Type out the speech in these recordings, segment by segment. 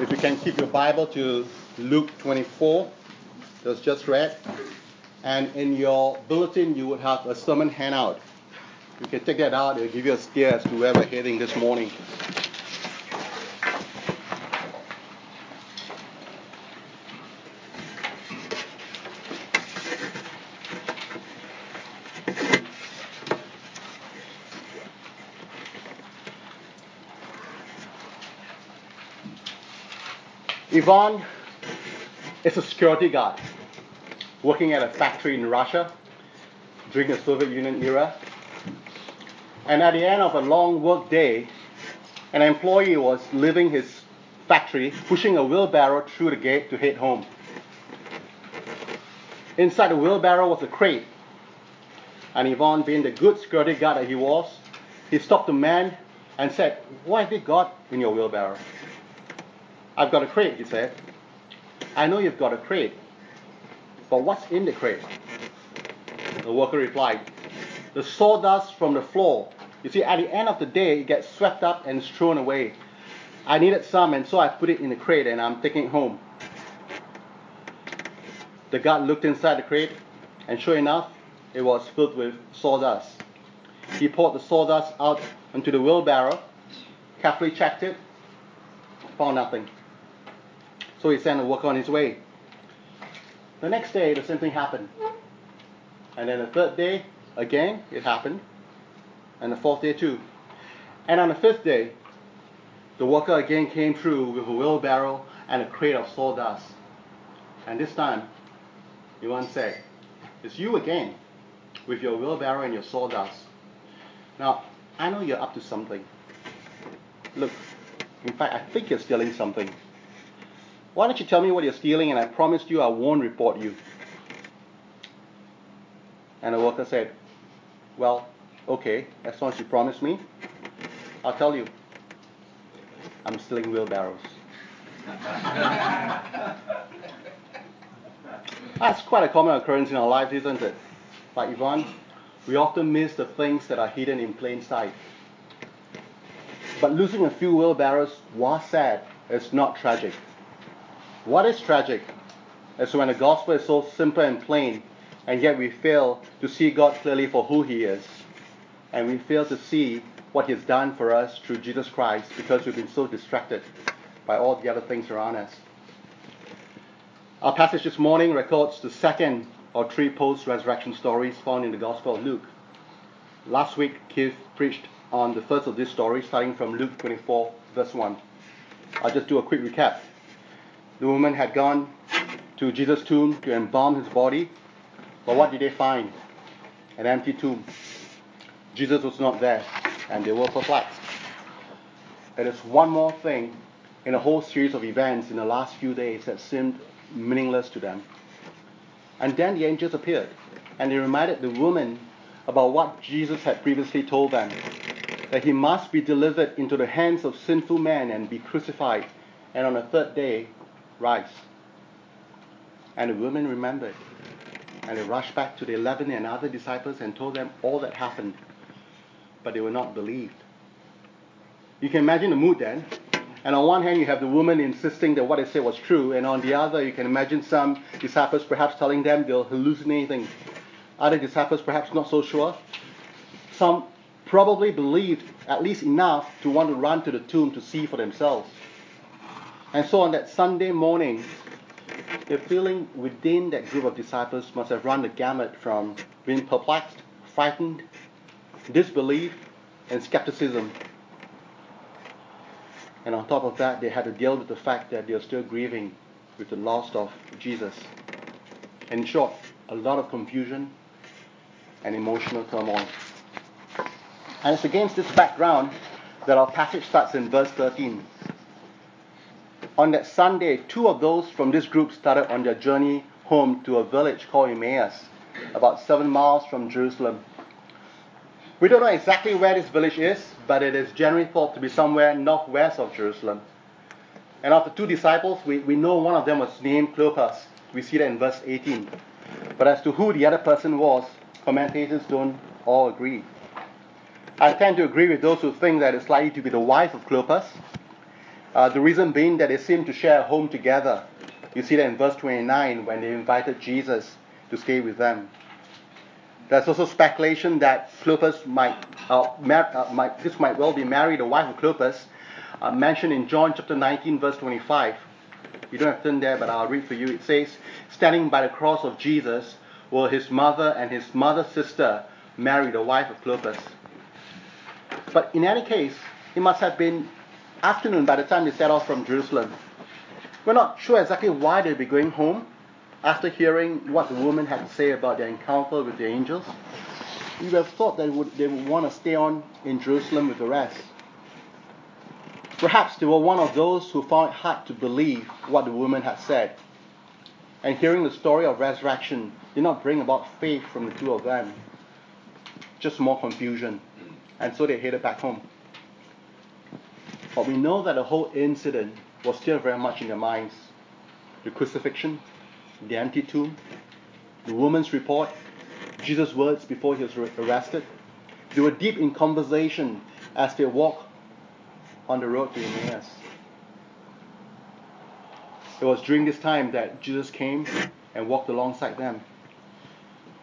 If you can keep your Bible to Luke 24, that was just read. And in your bulletin, you would have a sermon handout. You can take that out, it'll give you a steer as to where we're heading this morning. Ivan is a security guard working at a factory in Russia during the Soviet Union era. And at the end of a long work day, an employee was leaving his factory, pushing a wheelbarrow through the gate to head home. Inside the wheelbarrow was a crate. And Ivan, being the good security guard that he was, he stopped the man and said, What have you got in your wheelbarrow? I've got a crate, he said. I know you've got a crate, but what's in the crate? The worker replied, The sawdust from the floor. You see, at the end of the day, it gets swept up and thrown away. I needed some, and so I put it in the crate and I'm taking it home. The guard looked inside the crate, and sure enough, it was filled with sawdust. He poured the sawdust out onto the wheelbarrow, carefully checked it, found nothing. So he sent a worker on his way. The next day, the same thing happened. And then the third day, again, it happened. And the fourth day, too. And on the fifth day, the worker again came through with a wheelbarrow and a crate of sawdust. And this time, Ivan said, It's you again, with your wheelbarrow and your sawdust. Now, I know you're up to something. Look, in fact, I think you're stealing something. Why don't you tell me what you're stealing and I promised you I won't report you? And the worker said, Well, okay, as long as you promise me, I'll tell you. I'm stealing wheelbarrows. That's quite a common occurrence in our lives, isn't it? Like Ivan, we often miss the things that are hidden in plain sight. But losing a few wheelbarrows, while sad, is not tragic. What is tragic is when the gospel is so simple and plain, and yet we fail to see God clearly for who He is, and we fail to see what He's done for us through Jesus Christ because we've been so distracted by all the other things around us. Our passage this morning records the second of three post resurrection stories found in the Gospel of Luke. Last week, Keith preached on the first of these stories, starting from Luke 24, verse 1. I'll just do a quick recap. The woman had gone to Jesus' tomb to embalm his body, but what did they find? An empty tomb. Jesus was not there, and they were perplexed. It is one more thing in a whole series of events in the last few days that seemed meaningless to them. And then the angels appeared, and they reminded the woman about what Jesus had previously told them that he must be delivered into the hands of sinful men and be crucified, and on the third day rise. And the women remembered. And they rushed back to the eleven and other disciples and told them all that happened. But they were not believed. You can imagine the mood then. And on one hand, you have the woman insisting that what they said was true, and on the other, you can imagine some disciples perhaps telling them they're hallucinating. Other disciples perhaps not so sure. Some probably believed at least enough to want to run to the tomb to see for themselves. And so on that Sunday morning, the feeling within that group of disciples must have run the gamut from being perplexed, frightened, disbelief, and skepticism. And on top of that, they had to deal with the fact that they are still grieving with the loss of Jesus. And In short, a lot of confusion and emotional turmoil. And it's against this background that our passage starts in verse 13 on that Sunday, two of those from this group started on their journey home to a village called Emmaus, about seven miles from Jerusalem. We don't know exactly where this village is, but it is generally thought to be somewhere northwest of Jerusalem. And of the two disciples, we, we know one of them was named Cleopas. We see that in verse 18. But as to who the other person was, commentators don't all agree. I tend to agree with those who think that it's likely to be the wife of Cleopas, Uh, the reason being that they seemed to share a home together. You see that in verse 29 when they invited Jesus to stay with them. There's also speculation that Clopas might, uh, mar- uh, might, this might well be Mary, the wife of Clopas, uh, mentioned in John chapter 19, verse 25. You don't have to turn there, but I'll read for you. It says, Standing by the cross of Jesus were his mother and his mother's sister, Mary, the wife of Clopas. But in any case, it must have been afternoon by the time they set off from Jerusalem. We're not sure exactly why they'd be going home after hearing what the woman had to say about their encounter with the angels. You would have thought they would, they would want to stay on in Jerusalem with the rest. Perhaps they were one of those who found it hard to believe what the woman had said. And hearing the story of resurrection did not bring about faith from the two of them, just more confusion. And so they headed back home. But we know that the whole incident was still very much in their minds. The crucifixion, the empty tomb, the woman's report, Jesus' words before he was arrested. They were deep in conversation as they walked on the road to Emmaus. It was during this time that Jesus came and walked alongside them.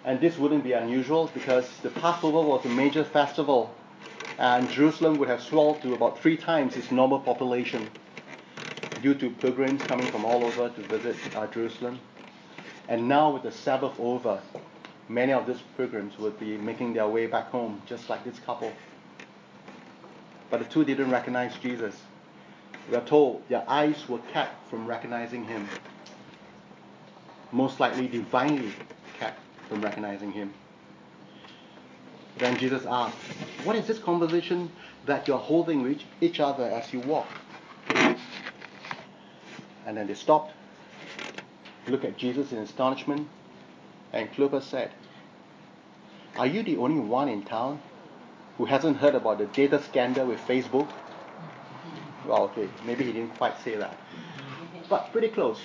And this wouldn't be unusual because the Passover was a major festival and Jerusalem would have swelled to about three times its normal population due to pilgrims coming from all over to visit uh, Jerusalem. And now, with the Sabbath over, many of these pilgrims would be making their way back home, just like this couple. But the two didn't recognize Jesus. We are told their eyes were kept from recognizing him. Most likely, divinely kept from recognizing him. Then Jesus asked, What is this conversation that you're holding with each other as you walk? And then they stopped, looked at Jesus in astonishment, and Clopas said, Are you the only one in town who hasn't heard about the data scandal with Facebook? Well, okay, maybe he didn't quite say that. But pretty close.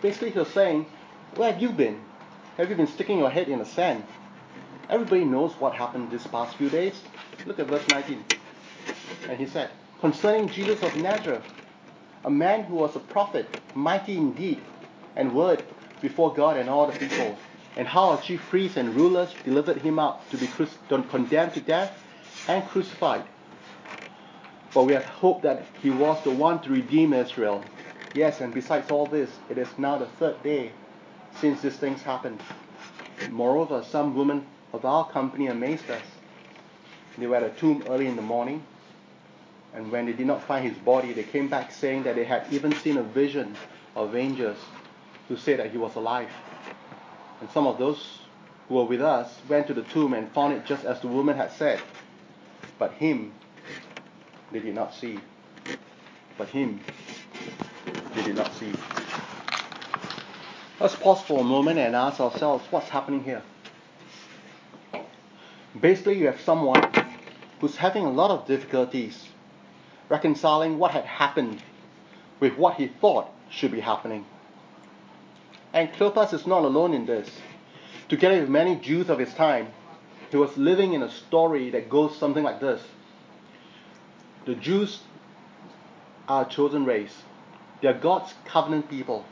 Basically, he was saying, Where have you been? Have you been sticking your head in the sand? Everybody knows what happened these past few days. Look at verse 19. And he said, Concerning Jesus of Nazareth, a man who was a prophet, mighty in deed and word before God and all the people, and how our chief priests and rulers delivered him up to be condemned to death and crucified. But we have hope that he was the one to redeem Israel. Yes, and besides all this, it is now the third day since these things happened. Moreover, some women of our company amazed us. They were at a tomb early in the morning, and when they did not find his body, they came back saying that they had even seen a vision of angels who said that he was alive. And some of those who were with us went to the tomb and found it just as the woman had said. But him they did not see. But him they did not see. Let's pause for a moment and ask ourselves what's happening here. Basically, you have someone who's having a lot of difficulties reconciling what had happened with what he thought should be happening. And Clopas is not alone in this. Together with many Jews of his time, he was living in a story that goes something like this The Jews are a chosen race, they are God's covenant people.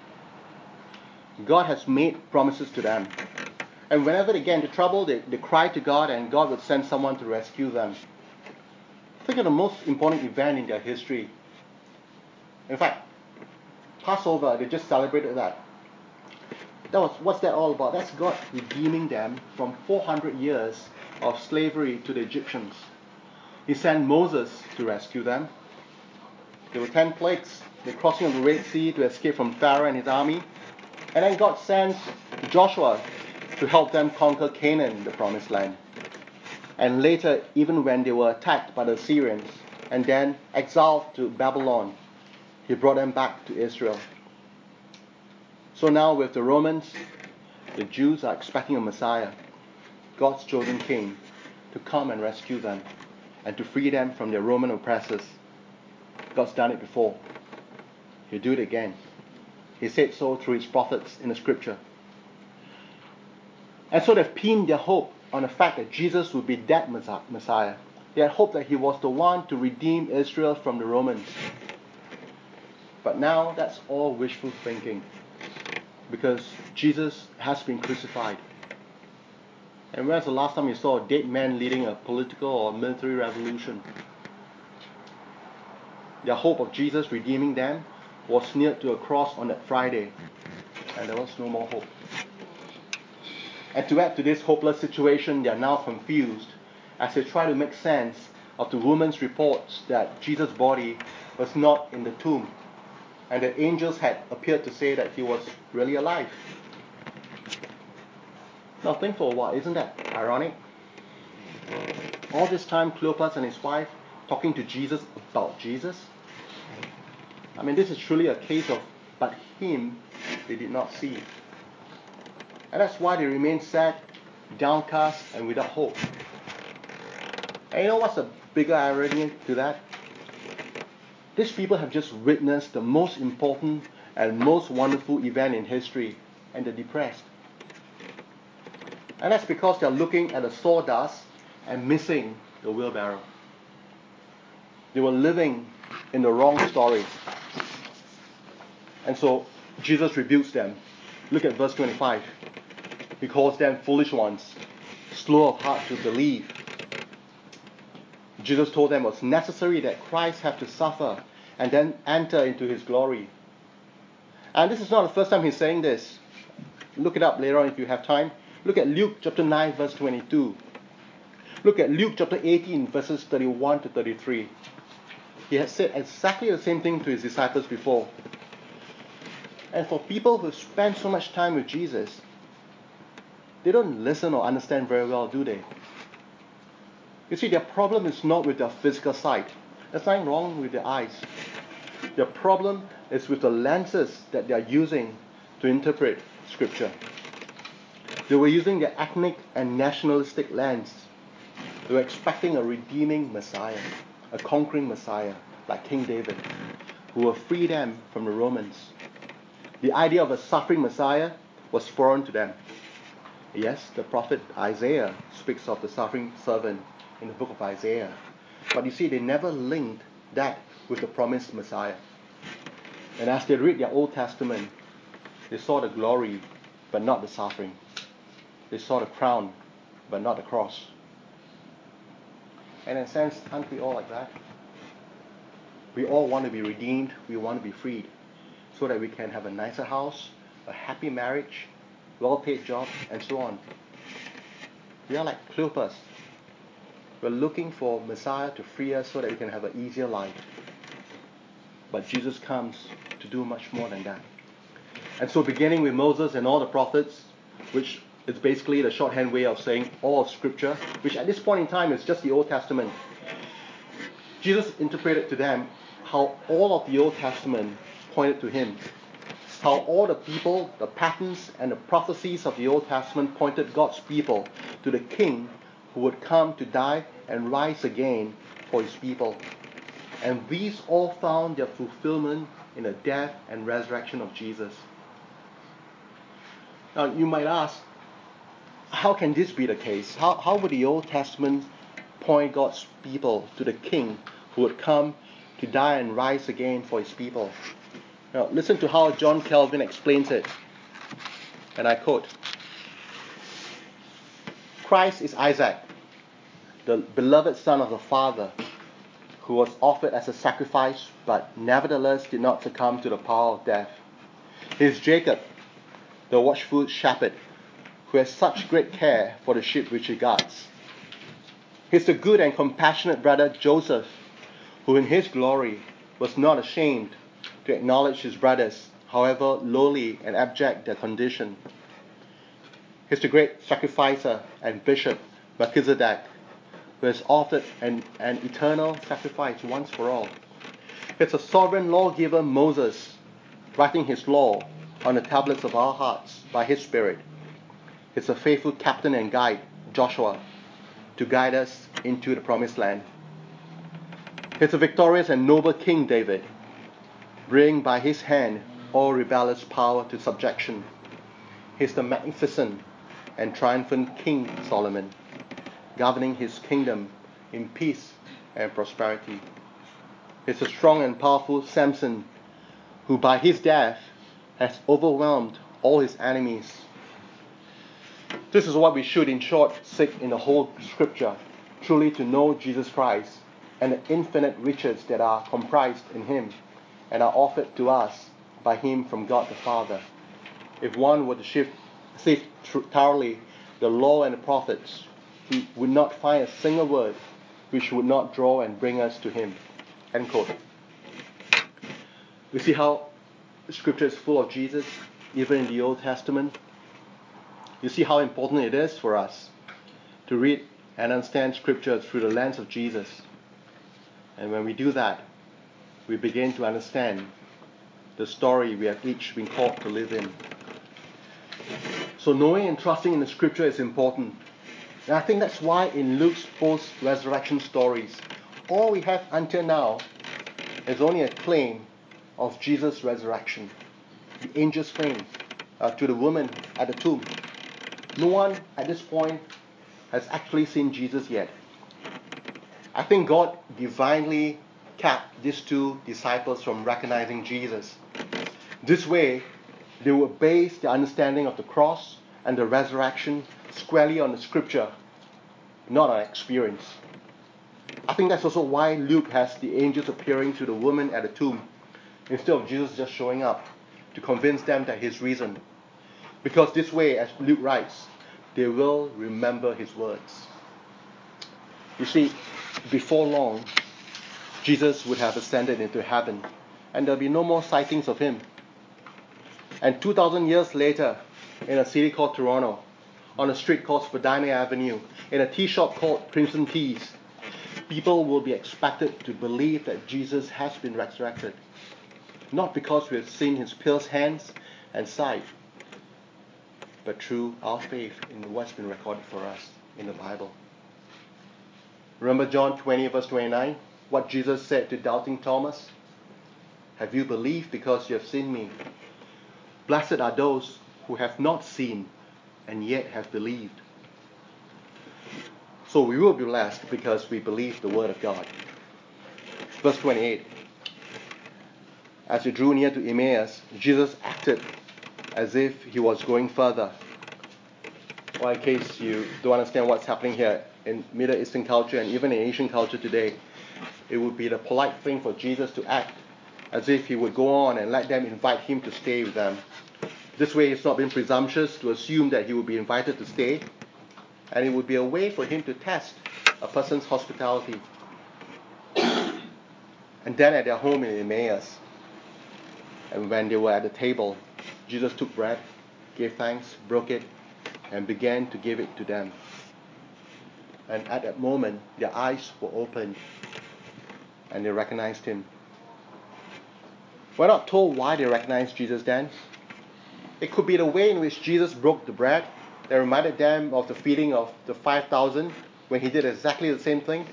God has made promises to them. And whenever they get into trouble, they, they cry to God, and God would send someone to rescue them. Think of the most important event in their history. In fact, Passover, they just celebrated that. That was what's that all about? That's God redeeming them from 400 years of slavery to the Egyptians. He sent Moses to rescue them. There were 10 plagues. They're crossing of the Red Sea to escape from Pharaoh and his army. And then God sends Joshua to help them conquer Canaan, the promised land. And later, even when they were attacked by the Assyrians and then exiled to Babylon, he brought them back to Israel. So now, with the Romans, the Jews are expecting a Messiah, God's chosen king, to come and rescue them and to free them from their Roman oppressors. God's done it before. He'll do it again. He said so through his prophets in the scripture. And so they've pinned their hope on the fact that Jesus would be that Messiah. They had hoped that he was the one to redeem Israel from the Romans. But now that's all wishful thinking because Jesus has been crucified. And when's the last time you saw a dead man leading a political or military revolution? Their hope of Jesus redeeming them was nailed to a cross on that Friday, and there was no more hope. And to add to this hopeless situation, they are now confused as they try to make sense of the woman's reports that Jesus' body was not in the tomb and that angels had appeared to say that he was really alive. Now think for a while, isn't that ironic? All this time, Cleopas and his wife talking to Jesus about Jesus. I mean, this is truly a case of, but him they did not see. And that's why they remain sad, downcast, and without hope. And you know what's a bigger irony to that? These people have just witnessed the most important and most wonderful event in history, and they're depressed. And that's because they're looking at the sawdust and missing the wheelbarrow. They were living in the wrong story. And so Jesus rebukes them. Look at verse 25. He calls them foolish ones, slow of heart to believe. Jesus told them it was necessary that Christ have to suffer and then enter into his glory. And this is not the first time he's saying this. Look it up later on if you have time. Look at Luke chapter 9, verse 22. Look at Luke chapter 18, verses 31 to 33. He has said exactly the same thing to his disciples before. And for people who spend so much time with Jesus, they don't listen or understand very well, do they? You see, their problem is not with their physical sight. There's nothing wrong with their eyes. Their problem is with the lenses that they are using to interpret Scripture. They were using their ethnic and nationalistic lens. They were expecting a redeeming Messiah, a conquering Messiah, like King David, who will free them from the Romans. The idea of a suffering Messiah was foreign to them. Yes, the prophet Isaiah speaks of the suffering servant in the book of Isaiah. But you see, they never linked that with the promised Messiah. And as they read their Old Testament, they saw the glory, but not the suffering. They saw the crown, but not the cross. And in a sense, aren't we all like that? We all want to be redeemed, we want to be freed, so that we can have a nicer house, a happy marriage, well paid job, and so on. We are like Cleopas. We're looking for Messiah to free us so that we can have an easier life. But Jesus comes to do much more than that. And so, beginning with Moses and all the prophets, which is basically the shorthand way of saying all of Scripture, which at this point in time is just the Old Testament, Jesus interpreted to them how all of the Old Testament pointed to Him. How all the people, the patterns, and the prophecies of the Old Testament pointed God's people to the King who would come to die and rise again for His people. And these all found their fulfillment in the death and resurrection of Jesus. Now, you might ask, how can this be the case? How, how would the Old Testament point God's people to the King who would come to die and rise again for his people? Now, listen to how John Calvin explains it. And I quote Christ is Isaac, the beloved son of the Father, who was offered as a sacrifice, but nevertheless did not succumb to the power of death. He is Jacob, the watchful shepherd, who has such great care for the sheep which he guards. He is the good and compassionate brother Joseph, who in his glory was not ashamed to acknowledge his brothers, however lowly and abject their condition. He is the great sacrificer and bishop Melchizedek, who has offered an, an eternal sacrifice once for all. It's a sovereign lawgiver Moses, writing his law on the tablets of our hearts by his Spirit. It's a faithful captain and guide, Joshua, to guide us into the promised land. It's a victorious and noble King David, bringing by his hand all rebellious power to subjection. He's the magnificent and triumphant King Solomon, governing his kingdom in peace and prosperity. He's a strong and powerful Samson, who by his death has overwhelmed all his enemies. This is what we should, in short, seek in the whole scripture truly to know Jesus Christ and the infinite riches that are comprised in him and are offered to us by him from God the Father. If one were to shift, sift thoroughly the law and the prophets, he would not find a single word which would not draw and bring us to him. End quote. We see how scripture is full of Jesus, even in the Old Testament. You see how important it is for us to read and understand scripture through the lens of Jesus. And when we do that, we begin to understand the story we have each been called to live in. So knowing and trusting in the scripture is important. And I think that's why in Luke's post resurrection stories, all we have until now is only a claim of Jesus' resurrection. The angel's claim uh, to the woman at the tomb. No one at this point has actually seen Jesus yet. I think God divinely kept these two disciples from recognizing Jesus. This way, they would base their understanding of the cross and the resurrection squarely on the scripture, not on experience. I think that's also why Luke has the angels appearing to the woman at the tomb instead of Jesus just showing up to convince them that he's risen. Because this way, as Luke writes, they will remember his words. You see, before long, Jesus would have ascended into heaven, and there'll be no more sightings of him. And 2,000 years later, in a city called Toronto, on a street called Spadina Avenue, in a tea shop called Crimson Teas, people will be expected to believe that Jesus has been resurrected. Not because we have seen his pierced hands and side, but through our faith in what's been recorded for us in the Bible. Remember John 20, verse 29? What Jesus said to doubting Thomas? Have you believed because you have seen me? Blessed are those who have not seen and yet have believed. So we will be blessed because we believe the word of God. Verse 28. As he drew near to Emmaus, Jesus acted as if he was going further. Well, in case you don't understand what's happening here, in Middle Eastern culture and even in Asian culture today, it would be the polite thing for Jesus to act as if he would go on and let them invite him to stay with them. This way, it's not being presumptuous to assume that he would be invited to stay, and it would be a way for him to test a person's hospitality. and then at their home in Emmaus, and when they were at the table, Jesus took bread, gave thanks, broke it, and began to give it to them. And at that moment, their eyes were opened and they recognized him. We're not told why they recognized Jesus then. It could be the way in which Jesus broke the bread that reminded them of the feeding of the 5,000 when he did exactly the same thing.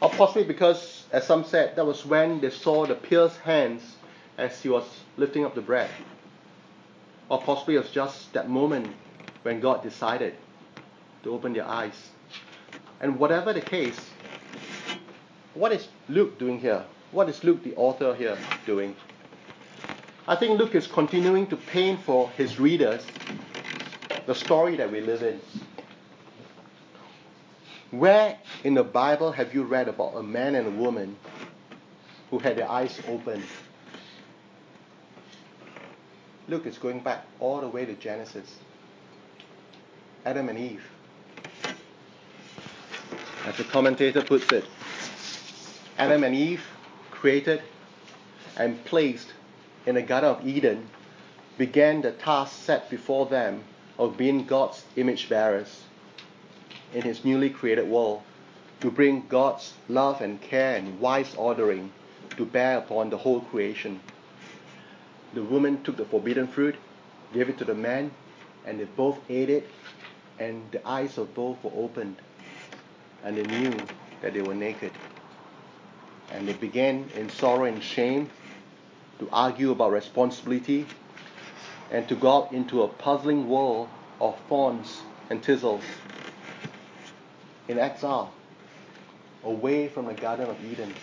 Or possibly because, as some said, that was when they saw the pierced hands as he was lifting up the bread. Or possibly it was just that moment when God decided to open their eyes and whatever the case, what is Luke doing here? What is Luke, the author, here doing? I think Luke is continuing to paint for his readers the story that we live in. Where in the Bible have you read about a man and a woman who had their eyes opened? Luke is going back all the way to Genesis. Adam and Eve. As the commentator puts it, Adam and Eve, created and placed in the Garden of Eden, began the task set before them of being God's image bearers in his newly created world to bring God's love and care and wise ordering to bear upon the whole creation. The woman took the forbidden fruit, gave it to the man, and they both ate it, and the eyes of both were opened and they knew that they were naked. And they began in sorrow and shame to argue about responsibility and to go out into a puzzling world of thorns and thistles in exile, away from the Garden of Eden.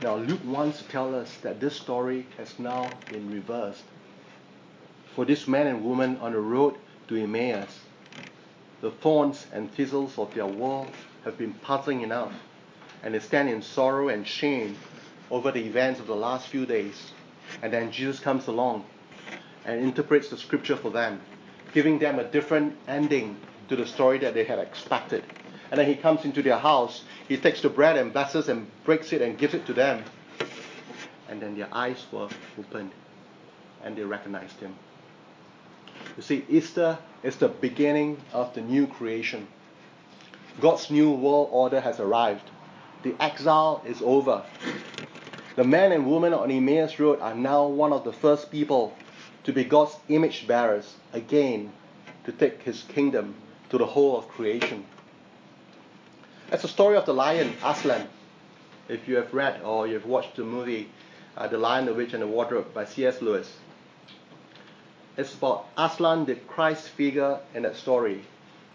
Now, Luke wants to tell us that this story has now been reversed. For this man and woman on the road to Emmaus, the thorns and thistles of their world have been puzzling enough, and they stand in sorrow and shame over the events of the last few days. And then Jesus comes along and interprets the scripture for them, giving them a different ending to the story that they had expected. And then he comes into their house, he takes the bread and blesses and breaks it and gives it to them. And then their eyes were opened and they recognized him. You see, Easter is the beginning of the new creation. God's new world order has arrived. The exile is over. The man and woman on Emmaus Road are now one of the first people to be God's image bearers again to take his kingdom to the whole of creation. That's the story of the lion, Aslan. If you have read or you've watched the movie uh, The Lion, the Witch, and the Wardrobe by C.S. Lewis, it's about Aslan, the Christ figure in that story,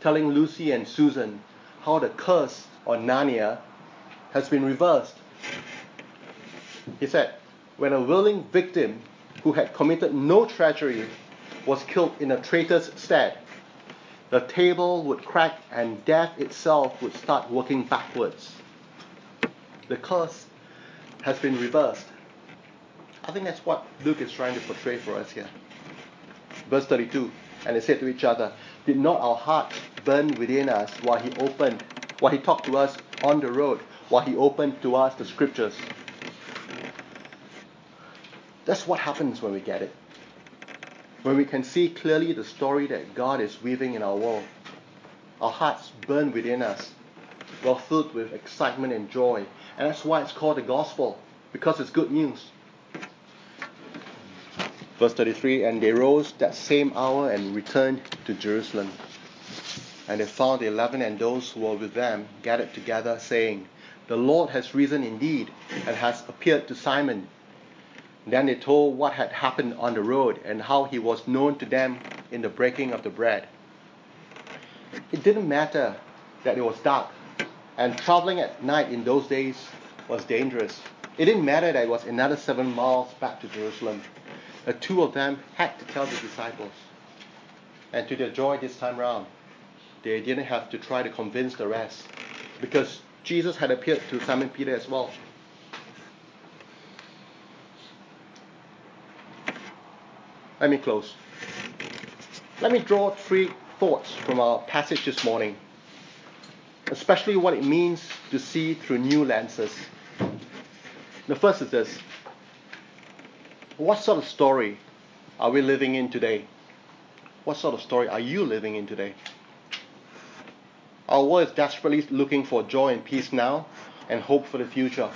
telling Lucy and Susan how the curse on Narnia has been reversed. He said, when a willing victim who had committed no treachery was killed in a traitor's stead, the table would crack and death itself would start working backwards. The curse has been reversed. I think that's what Luke is trying to portray for us here. Verse 32 And they said to each other, Did not our heart burn within us while he opened, while he talked to us on the road, while he opened to us the scriptures? That's what happens when we get it. When we can see clearly the story that God is weaving in our world. Our hearts burn within us. We're filled with excitement and joy. And that's why it's called the gospel, because it's good news. Verse 33 And they rose that same hour and returned to Jerusalem. And they found the eleven and those who were with them gathered together, saying, The Lord has risen indeed, and has appeared to Simon. Then they told what had happened on the road and how he was known to them in the breaking of the bread. It didn't matter that it was dark, and traveling at night in those days was dangerous. It didn't matter that it was another seven miles back to Jerusalem the two of them had to tell the disciples. And to their joy this time round, they didn't have to try to convince the rest because Jesus had appeared to Simon Peter as well. Let me close. Let me draw three thoughts from our passage this morning, especially what it means to see through new lenses. The first is this what sort of story are we living in today? What sort of story are you living in today? Our world is desperately looking for joy and peace now and hope for the future,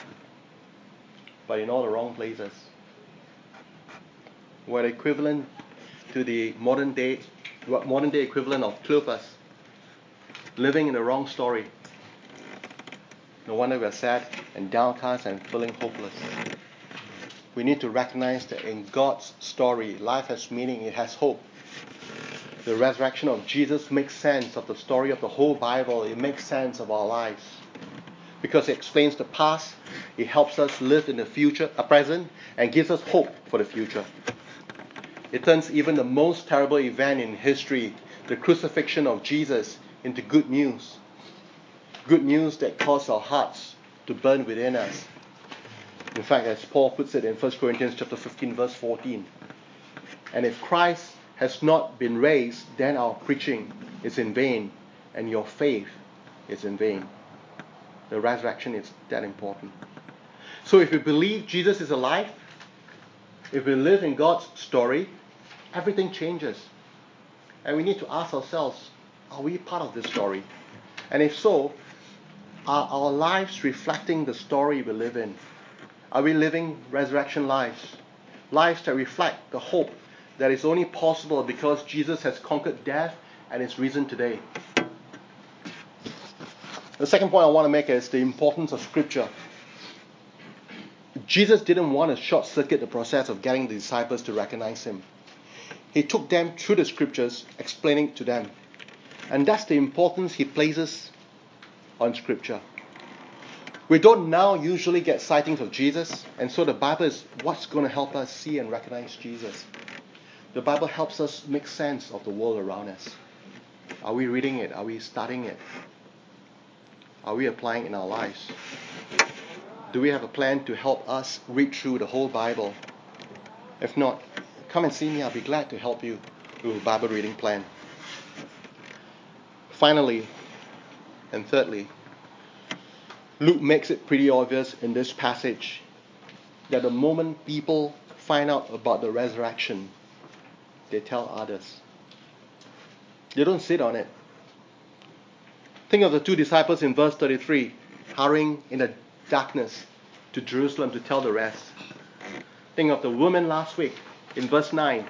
but in all the wrong places. We're equivalent to the modern day, modern day equivalent of Cleopas, living in the wrong story. No wonder we're sad and downcast and feeling hopeless we need to recognize that in God's story, life has meaning, it has hope. The resurrection of Jesus makes sense of the story of the whole Bible, it makes sense of our lives. Because it explains the past, it helps us live in the future, a present, and gives us hope for the future. It turns even the most terrible event in history, the crucifixion of Jesus, into good news. Good news that causes our hearts to burn within us in fact, as Paul puts it in 1 Corinthians chapter 15, verse 14. And if Christ has not been raised, then our preaching is in vain, and your faith is in vain. The resurrection is that important. So if we believe Jesus is alive, if we live in God's story, everything changes. And we need to ask ourselves, are we part of this story? And if so, are our lives reflecting the story we live in? Are we living resurrection lives? Lives that reflect the hope that is only possible because Jesus has conquered death and is risen today. The second point I want to make is the importance of Scripture. Jesus didn't want to short circuit the process of getting the disciples to recognize him. He took them through the Scriptures, explaining to them. And that's the importance he places on Scripture. We don't now usually get sightings of Jesus, and so the Bible is what's going to help us see and recognize Jesus. The Bible helps us make sense of the world around us. Are we reading it? Are we studying it? Are we applying it in our lives? Do we have a plan to help us read through the whole Bible? If not, come and see me. I'll be glad to help you with a Bible reading plan. Finally, and thirdly, Luke makes it pretty obvious in this passage that the moment people find out about the resurrection, they tell others. They don't sit on it. Think of the two disciples in verse 33 hurrying in the darkness to Jerusalem to tell the rest. Think of the woman last week in verse 9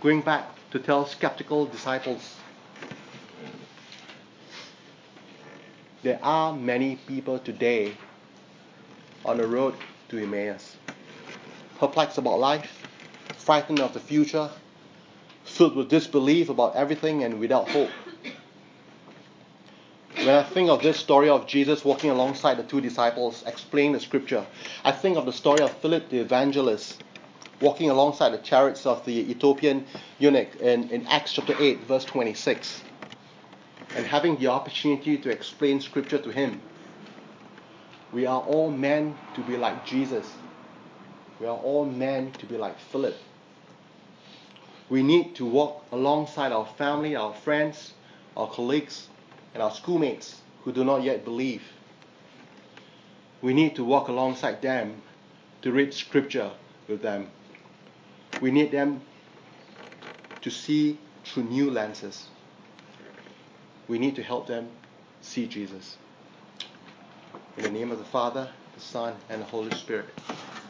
going back to tell skeptical disciples. There are many people today on the road to Emmaus, perplexed about life, frightened of the future, filled with disbelief about everything and without hope. When I think of this story of Jesus walking alongside the two disciples explaining the scripture, I think of the story of Philip the evangelist walking alongside the chariots of the Ethiopian eunuch in, in Acts chapter 8, verse 26, and having the opportunity to explain scripture to him. We are all meant to be like Jesus. We are all meant to be like Philip. We need to walk alongside our family, our friends, our colleagues, and our schoolmates who do not yet believe. We need to walk alongside them to read scripture with them. We need them to see through new lenses. We need to help them see Jesus. In the name of the Father, the Son, and the Holy Spirit.